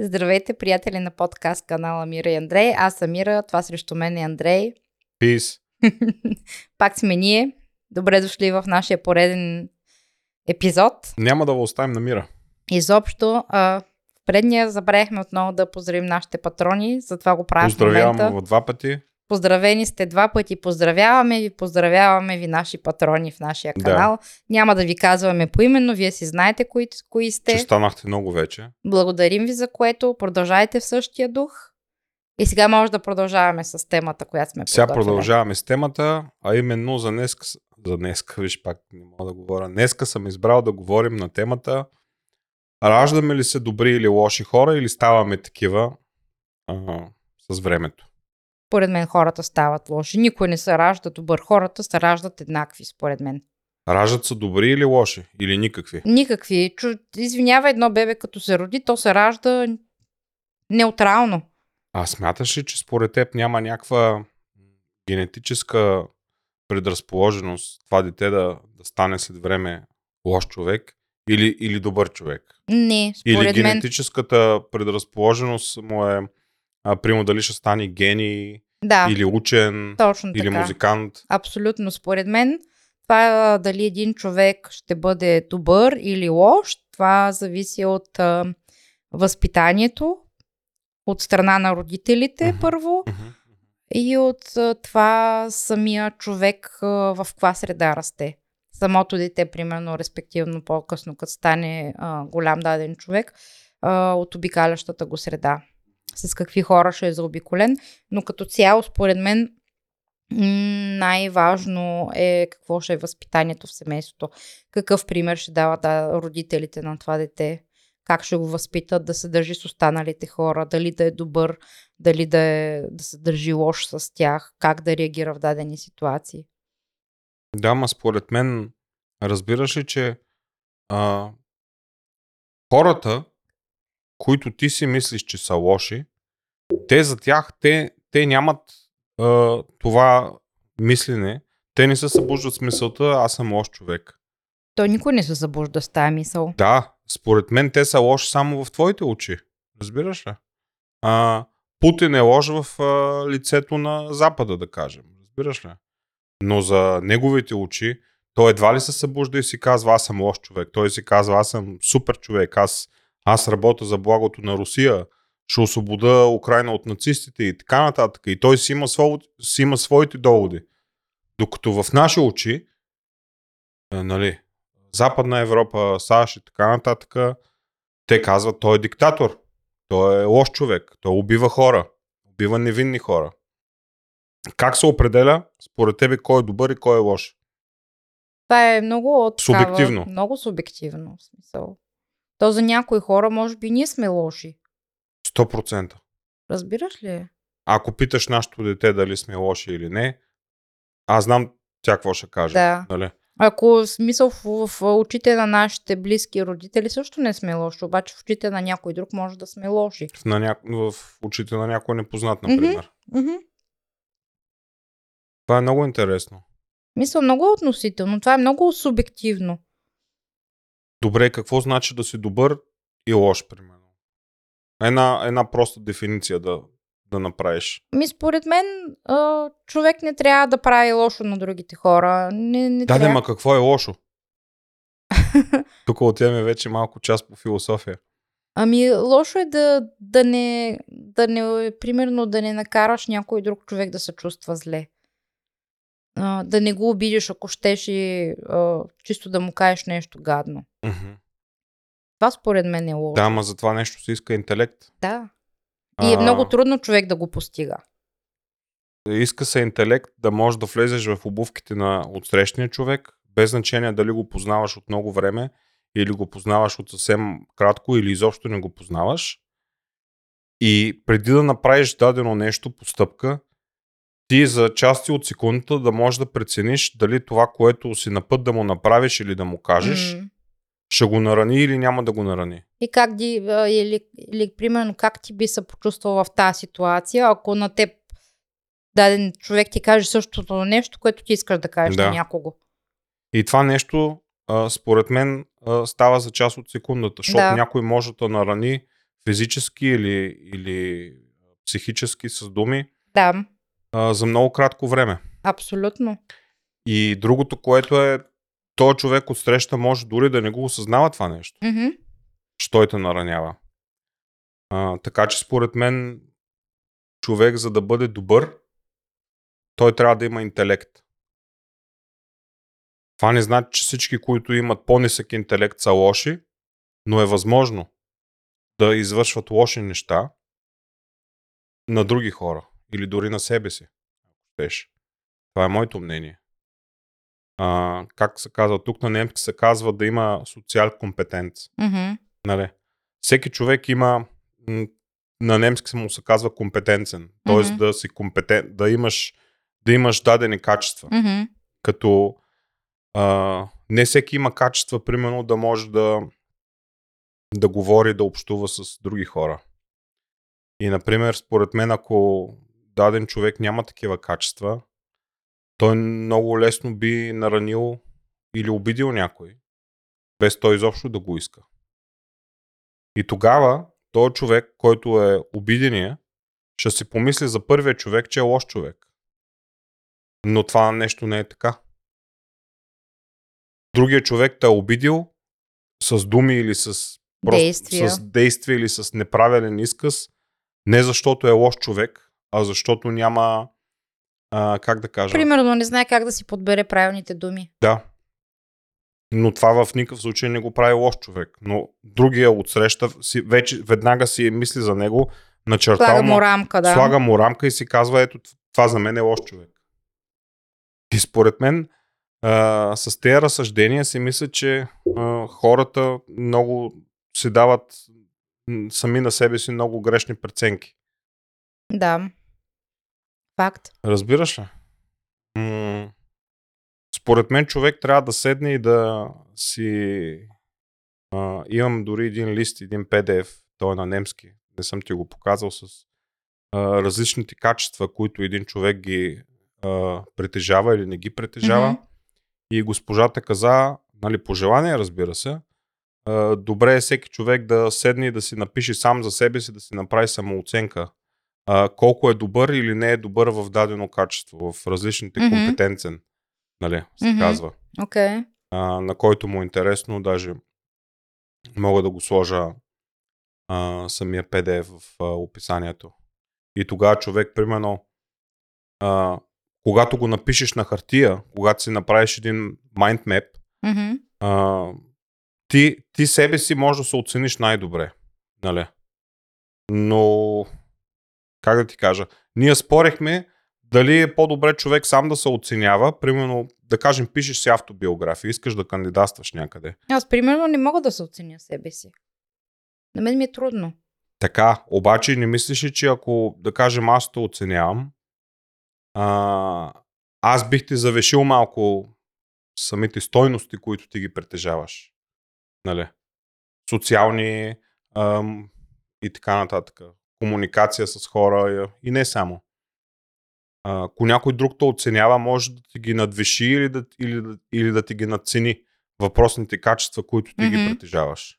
Здравейте, приятели на подкаст канала Мира и Андрей. Аз съм Мира, това срещу мен е Андрей. Пис. Пак сме ние. Добре дошли в нашия пореден епизод. Няма да го оставим на Мира. Изобщо, а, в предния забравихме отново да поздравим нашите патрони, затова го правим в Поздравявам момента. го два пъти. Поздравени сте два пъти, поздравяваме ви, поздравяваме ви наши патрони в нашия Да. канал. Няма да ви казваме поименно, вие си знаете кои, кои сте. Че станахте много вече. Благодарим ви за което. Продължайте в същия дух. И сега може да продължаваме с темата, която сме Сега подготвили. продължаваме с темата, а именно за днес, за днеска, виж пак не мога да говоря. Днеска съм избрал да говорим на темата раждаме ли се добри или лоши хора или ставаме такива а, с времето. Според мен хората стават лоши. Никой не се ражда добър. Хората се раждат еднакви, според мен. Раждат се добри или лоши? Или никакви? Никакви. Чу... Извинява едно бебе, като се роди, то се ражда неутрално. А смяташ ли, че според теб няма някаква генетическа предразположеност това дете да, да стане след време лош човек или, или добър човек? Не, Или според мен. генетическата предразположеност му е, а, прямо дали ще стане гений, Да, или учен, точно или така. музикант. Абсолютно, според мен. Това дали един човек ще бъде добър или лош, това зависи от а, възпитанието, от страна на родителите Мгм. първо Мгм. и от а, това самия човек а, в каква среда расте. Самото дете, примерно, респективно по-късно, като стане а, голям даден човек, а, от обикалящата го среда. С какви хора ще е заобиколен. Но като цяло, според мен, най-важно е какво ще е възпитанието в семейството. Какъв пример ще дават да, родителите на това дете. Как ще го възпитат да се държи с останалите хора, дали да е добър, дали да, е, да се държи лош с тях, как да реагира в дадени ситуации. Да, ма според мен, разбираш ли, че а, хората, които ти си мислиш, че са лоши, те за тях, те, те нямат а, това мислене, те не се събуждат с мисълта, аз съм лош човек. Той никой не се събужда с тази мисъл. Да, според мен те са лоши само в твоите очи. Разбираш ли? А, Путин е лош в а, лицето на Запада, да кажем. Разбираш ли? Но за неговите очи, той едва ли се събужда и си казва, аз съм лош човек. Той си казва, аз съм супер човек. Аз, аз работя за благото на Русия. Ще освобода Украина от нацистите и така нататък. И той си има, сво, си има своите доводи. Докато в наши очи, е, нали, Западна Европа, САЩ и така нататък, те казват, той е диктатор. Той е лош човек. Той убива хора. Убива невинни хора. Как се определя, според тебе, кой е добър и кой е лош? Това е много от такава- Субективно. Много субективно. В смисъл. То за някои хора, може би, ние сме лоши. 100%. Разбираш ли? Ако питаш нашето дете дали сме лоши или не, аз знам тя какво ще каже. Да. Нали? Ако смисъл в, в очите на нашите близки родители също не сме лоши, обаче в очите на някой друг може да сме лоши. В, на ня... в очите на някой непознат, например. Мгм. Това е много интересно. Мисля, много е относително. Това е много субективно. Добре, какво значи да си добър и лош, примерно? Една, една проста дефиниция да, да направиш. Ми, според мен, а, човек не трябва да прави лошо на другите хора. Не, не Да, трябва. да, ма какво е лошо? Тук отиваме вече малко част по философия. Ами, лошо е да, да, не, да не, примерно, да не накараш някой друг човек да се чувства зле. А, да не го обидиш, ако щеш и а, чисто да му кажеш нещо гадно. Мгм. Това според мен е лошо. Да, ма за това нещо се иска интелект. Да. И е А, много трудно човек да го постига. Иска се интелект да можеш да влезеш в обувките на отсрещния човек, без значение дали го познаваш от много време или го познаваш от съвсем кратко или изобщо не го познаваш. И преди да направиш дадено нещо, постъпка, ти за части от секундата да можеш да прецениш дали това, което си на път да му направиш или да му кажеш, М. ще го нарани или няма да го нарани. И как а, или, или примерно как ти би се почувствал в тази ситуация, ако на теб даден човек ти каже същото нещо, което ти искаш да кажеш Да. на някого. И това нещо, а, според мен, а, става за част от секундата, защото Да. някой може да нарани физически или, или психически с думи Да, а, за много кратко време. абсолютно. И другото, което е, този човек от среща може дори да не го осъзнава това нещо, че той те наранява. А, така че според мен човек за да бъде добър, той трябва да има интелект. Това не значи, че всички, които имат по-нисък интелект са лоши, но е възможно да извършват лоши неща на други хора или дори на себе си. ако щеш. Това е моето мнение. А, как се казва? Тук на немски се казва да има социал компетенц. Мгм. Нали? Всеки човек има, на немски му се казва компетенцен. Тоест Мгм. да си компетент, да имаш, да имаш дадени качества. Мгм. Като а, не всеки има качества, примерно да може да, да говори, да общува с други хора. И, например, според мен, ако даден човек няма такива качества, той много лесно би наранил или обидил някой, без той изобщо да го иска. И тогава този човек, който е обидения, ще си помисли за първия човек, че е лош човек. Но това нещо не е така. Другия човек те е обидил с думи или с, Действия. с действие или с неправилен изказ, не защото е лош човек, а защото няма, а, как да кажа, Примерно не знае как да си подбере правилните думи. да. Но това в никакъв случай не го прави лош човек. Но другия отсреща си, вече веднага си мисли за него, начертал Слага му, рамка, да. слага му рамка и си казва, ето това за мен е лош човек. И според мен а, с тези разсъждения си мисля, че а, хората много си дават сами на себе си много грешни преценки. Да. Факт. Разбираш ли? М- според мен човек трябва да седне и да си... А, имам дори един лист, един PDF, той е на немски, не съм ти го показал с а, различните качества, които един човек ги а, притежава или не ги притежава. Мгм. И госпожата каза, нали, пожелание, разбира се, а, добре е всеки човек да седне и да си напише сам за себе си, да си направи самооценка. А, колко е добър или не е добър в дадено качество, в различните Мгм. компетенцен, нали, се Мгм. казва. Окей. А, на който му е интересно, даже мога да го сложа а, самия PDF в а, описанието. И тогава човек, примерно, а, когато го напишеш на хартия, когато си направиш един mind map, Мгм. а, ти, ти себе си може да се оцениш най-добре. Нали? Но, как да ти кажа, ние спорехме дали е по-добре човек сам да се оценява. Примерно, да кажем, пишеш си автобиография, искаш да кандидатстваш някъде. Аз, примерно, не мога да се оценя себе си. На мен ми е трудно. Така, обаче не мислиш ли, че ако, да кажем, аз те оценявам, а, аз бих ти завишил малко самите стойности, които ти ги притежаваш. Нали? Социални ам, и така нататък. Комуникация с хора и не само. Ако някой друг те оценява, може да ти ги надвиши или да, или, да- или да ти ги надцени въпросните качества, които ти ги Мгм. притежаваш.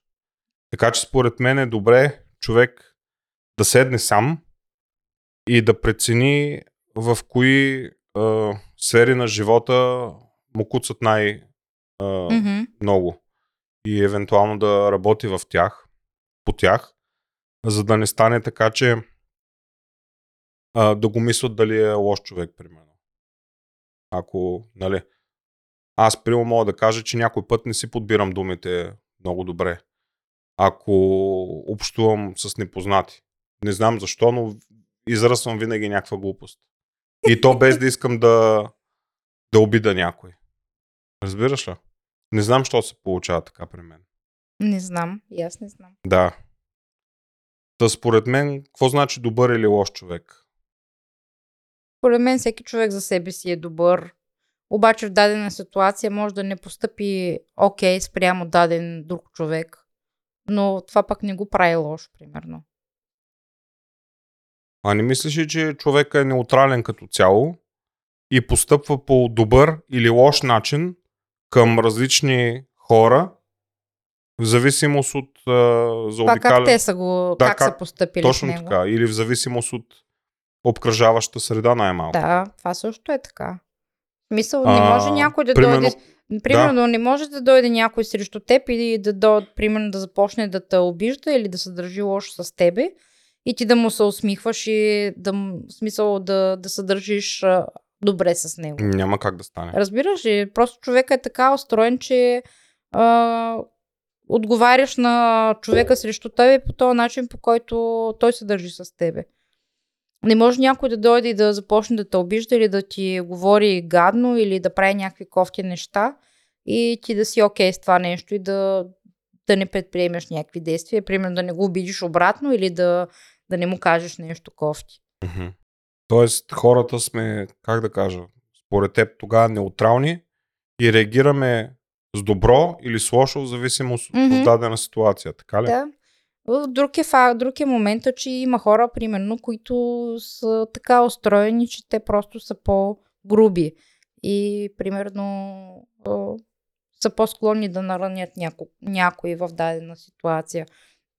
Така че според мен е добре човек да седне сам и да прецени в кои а, сфери на живота му куцат най- а, Мгм. много и евентуално да работи в тях, по тях, за да не стане така, че а, да го мислят дали е лош човек, примерно. Ако, нали, аз примерно мога да кажа, че някой път не си подбирам думите много добре. Ако общувам с непознати. Не знам защо, но изръсвам винаги някаква глупост. И то без да искам да, да обида някой. Разбираш ли? Не знам, що се получава така при мен. Не знам. И аз не знам. Да. Та според мен, какво значи добър или лош човек? Според мен всеки човек за себе си е добър. Обаче в дадена ситуация може да не постъпи окей спрямо даден друг човек. Но това пък не го прави лошо, примерно. А не мислиш ли, че човека е неутрален като цяло и постъпва по добър или лош начин към различни хора В зависимост от а, Това как те са го, Да, как, са как- поступили Точно с него. така. Или в зависимост от обкръжаващата среда най-малко. Да, това също е така. Смисъл, не А, може някой да примерно- дойде... Примерно, не може да дойде някой срещу теб и да дойде, примерно, да започне да те обижда или да се държи лошо с тебе и ти да му се усмихваш и да, в смисъл да, да се държиш а, добре с него. Няма как да стане. Разбираш ли? Просто човека е така устроен, че а, отговаряш на човека срещу тебе по този начин, по който той се държи с тебе. Не може някой да дойде и да започне да те обижда или да ти говори гадно или да прави някакви кофти неща и ти да си окей с това нещо и да, да не предприемеш някакви действия. Примерно да не го обидиш обратно или да, да не му кажеш нещо кофти. Мгм. Тоест, хората сме, как да кажа, според теб тогава неутрални и реагираме с добро или с лошо, в зависимост Мгм. от дадена ситуация. Така ли? Да. Друг е, фа, друг е момента, че има хора, примерно, които са така устроени, че те просто са по-груби. И, примерно, са по-склонни да наранят няко, някой в дадена ситуация.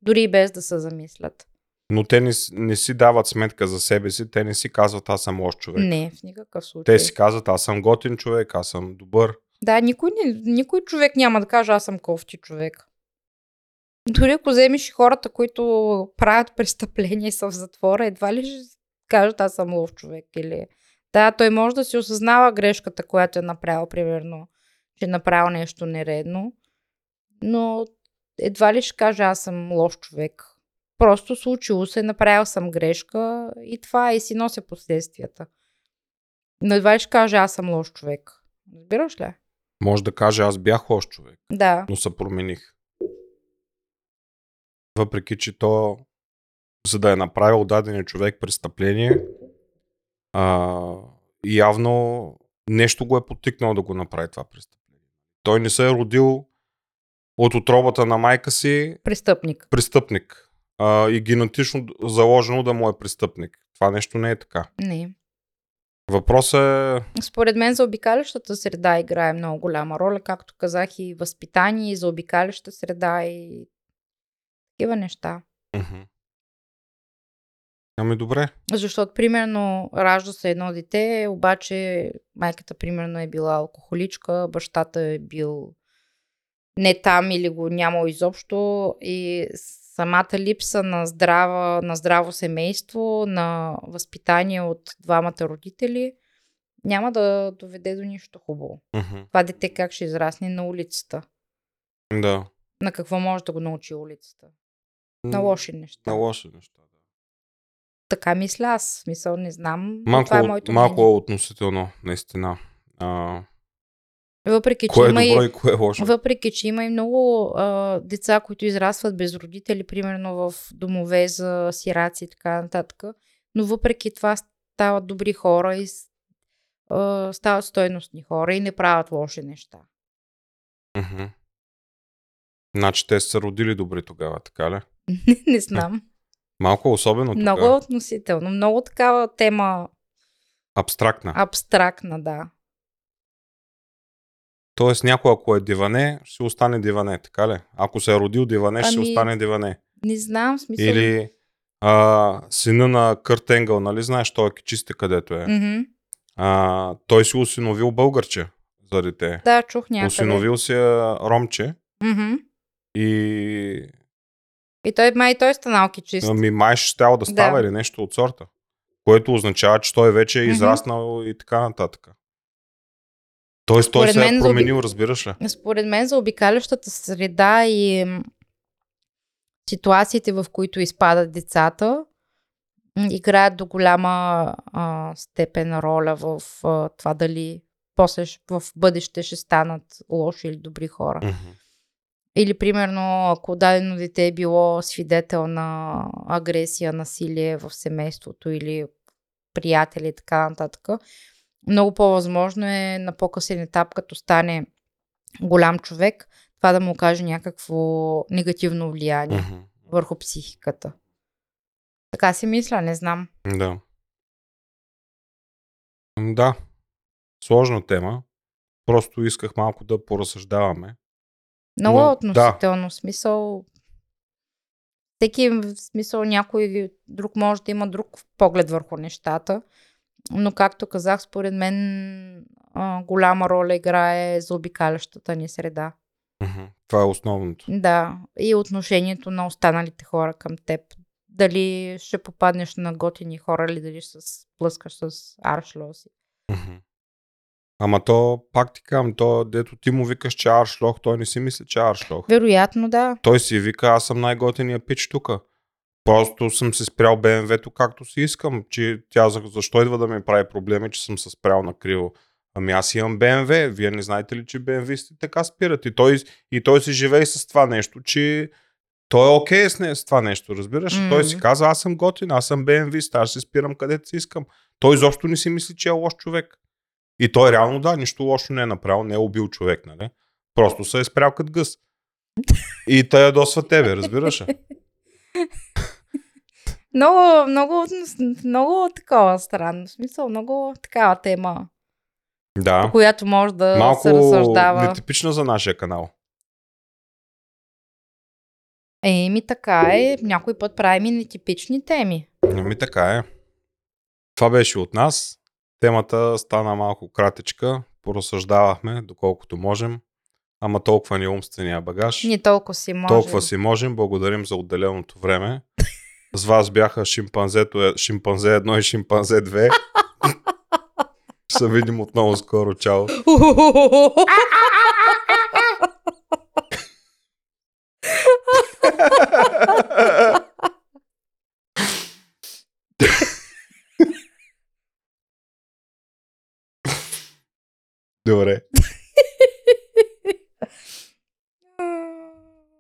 Дори и без да се замислят. Но те не, не си дават сметка за себе си, те не си казват аз съм лош човек. Не, в никакъв случай. Те си казват аз съм готин човек, аз съм добър. Да, никой, никой човек няма да каже аз съм кофти човек. Дори ако вземеш хората, които правят престъпления и са в затвора, едва ли ще кажат аз съм лов човек или... Да, той може да си осъзнава грешката, която е направил, примерно, че е направил нещо нередно, но едва ли ще каже аз съм лош човек. Просто случило се, направил съм грешка и това и си нося последствията. Но едва ли ще каже аз съм лош човек. Разбираш ли? Може да каже аз бях лош човек, Да. но се промених. Въпреки, че то, за да е направил дадения човек престъпление, а, явно нещо го е потикнал да го направи това престъпление. Той не се е родил от отробата на майка си Престъпник. престъпник а, и генетично заложено да му е престъпник. Това нещо не е така. Не. Въпросът е... Според мен за обикалящата среда играе много голяма роля, както казах и възпитание, и за обикаляща среда и такива неща. Мгм. Ами добре. Защото, примерно, ражда се едно дете, обаче майката, примерно, е била алкохоличка, бащата е бил не там или го нямал изобщо и самата липса на, здрава, на здраво семейство, на възпитание от двамата родители, няма да доведе до нищо хубаво. Мгм. Това дете как ще израсне на улицата? Да. На какво може да го научи улицата? На лоши неща. На лоши неща. Да. Така мисля аз. Смисъл, не знам. Малко, това е моето малко мнение. относително, наистина. А, Въпреки, че кое е има добро и... и кое е лошо? Въпреки, че има и много а, деца, които израстват без родители, примерно в домове за сираци и така нататък, но въпреки това стават добри хора и а, стават стойностни хора и не правят лоши неща. Мгм. Значи те са родили добри тогава, така ли? не знам. Малко особено Много е тогава. относително. Много такава тема Абстрактна. абстрактна, да. Тоест някой ако е диване, ще остане диване, така ли? Ако се е родил диване, ще Ами, остане диване. Не знам, смисъл. Или а, сина на Кърт Енгъл, нали знаеш, той е чисте където е. Мгм. А, той си усиновил българче за дете. Да, чух някъде. Усиновил си ромче Мгм. и И той, май той е стана чист. ами май ще щял да става Да. или нещо от сорта. Което означава, че той вече е Мгм. израснал и така нататък. Тоест той се е за променил, разбираш ли? Според мен за обикалящата среда и ситуациите, в които изпадат децата, играят до голяма а, степен роля в а, това дали после в бъдеще ще станат лоши или добри хора. Или, примерно, ако дадено дете е било свидетел на агресия, насилие в семейството или приятели и така нататък, много по-възможно е на по-късен етап, като стане голям човек, това да му окаже някакво негативно влияние Мгм. върху психиката. Така си мисля, не знам. Да. Да. Сложна тема. Просто исках малко да поразсъждаваме. Много Но, относително смисъл. Всеки в смисъл някой друг може да има друг поглед върху нещата. Но както казах, според мен а, голяма роля играе за обикалящата ни среда. Това е основното. Да, и отношението на останалите хора към теб. Дали ще попаднеш на готини хора или дали ще се сплъскаш с аршло си. Ама то, пак ти казвам, то, дето ти му викаш, че аршлох, той не си мисли, че аршлох. Вероятно, да. Той си вика, аз съм най-готиния пич тука. Просто съм се спрял БМВ-то както си искам. Че тя за- защо идва да ми прави проблеми, че съм се спрял на криво. Ами аз имам БМВ. Вие не знаете ли, че БМВ-сте така спират? И той, и той си живее с това нещо, че той е окей с, не, с това нещо, разбираш? М. Той си казва, аз съм готин, аз съм БМВ, аз ще спирам където си искам. Той изобщо не си мисли, че е лош човек. И той реално да, нищо лошо не е направил, не е убил човек, нали? Просто се е спрял като гъс. И те ядосва тебе, разбираш? Много, много, много такова странно. В смисъл, много такава тема, Да. по която може да Малко се разсъждава. нетипична за нашия канал. Еми, така е. Някой път правим и нетипични теми. Ами така е. Това беше от нас. Темата стана малко кратичка. Поразсъждавахме, доколкото можем. Ама толкова ни е умствения багаж. Ние толкова си можем. Толкова си можем. Благодарим за отделеното време. С вас бяха шимпанзето, е- шимпанзе 1 и шимпанзе 2. Ще видим отново скоро. Чао. Добре.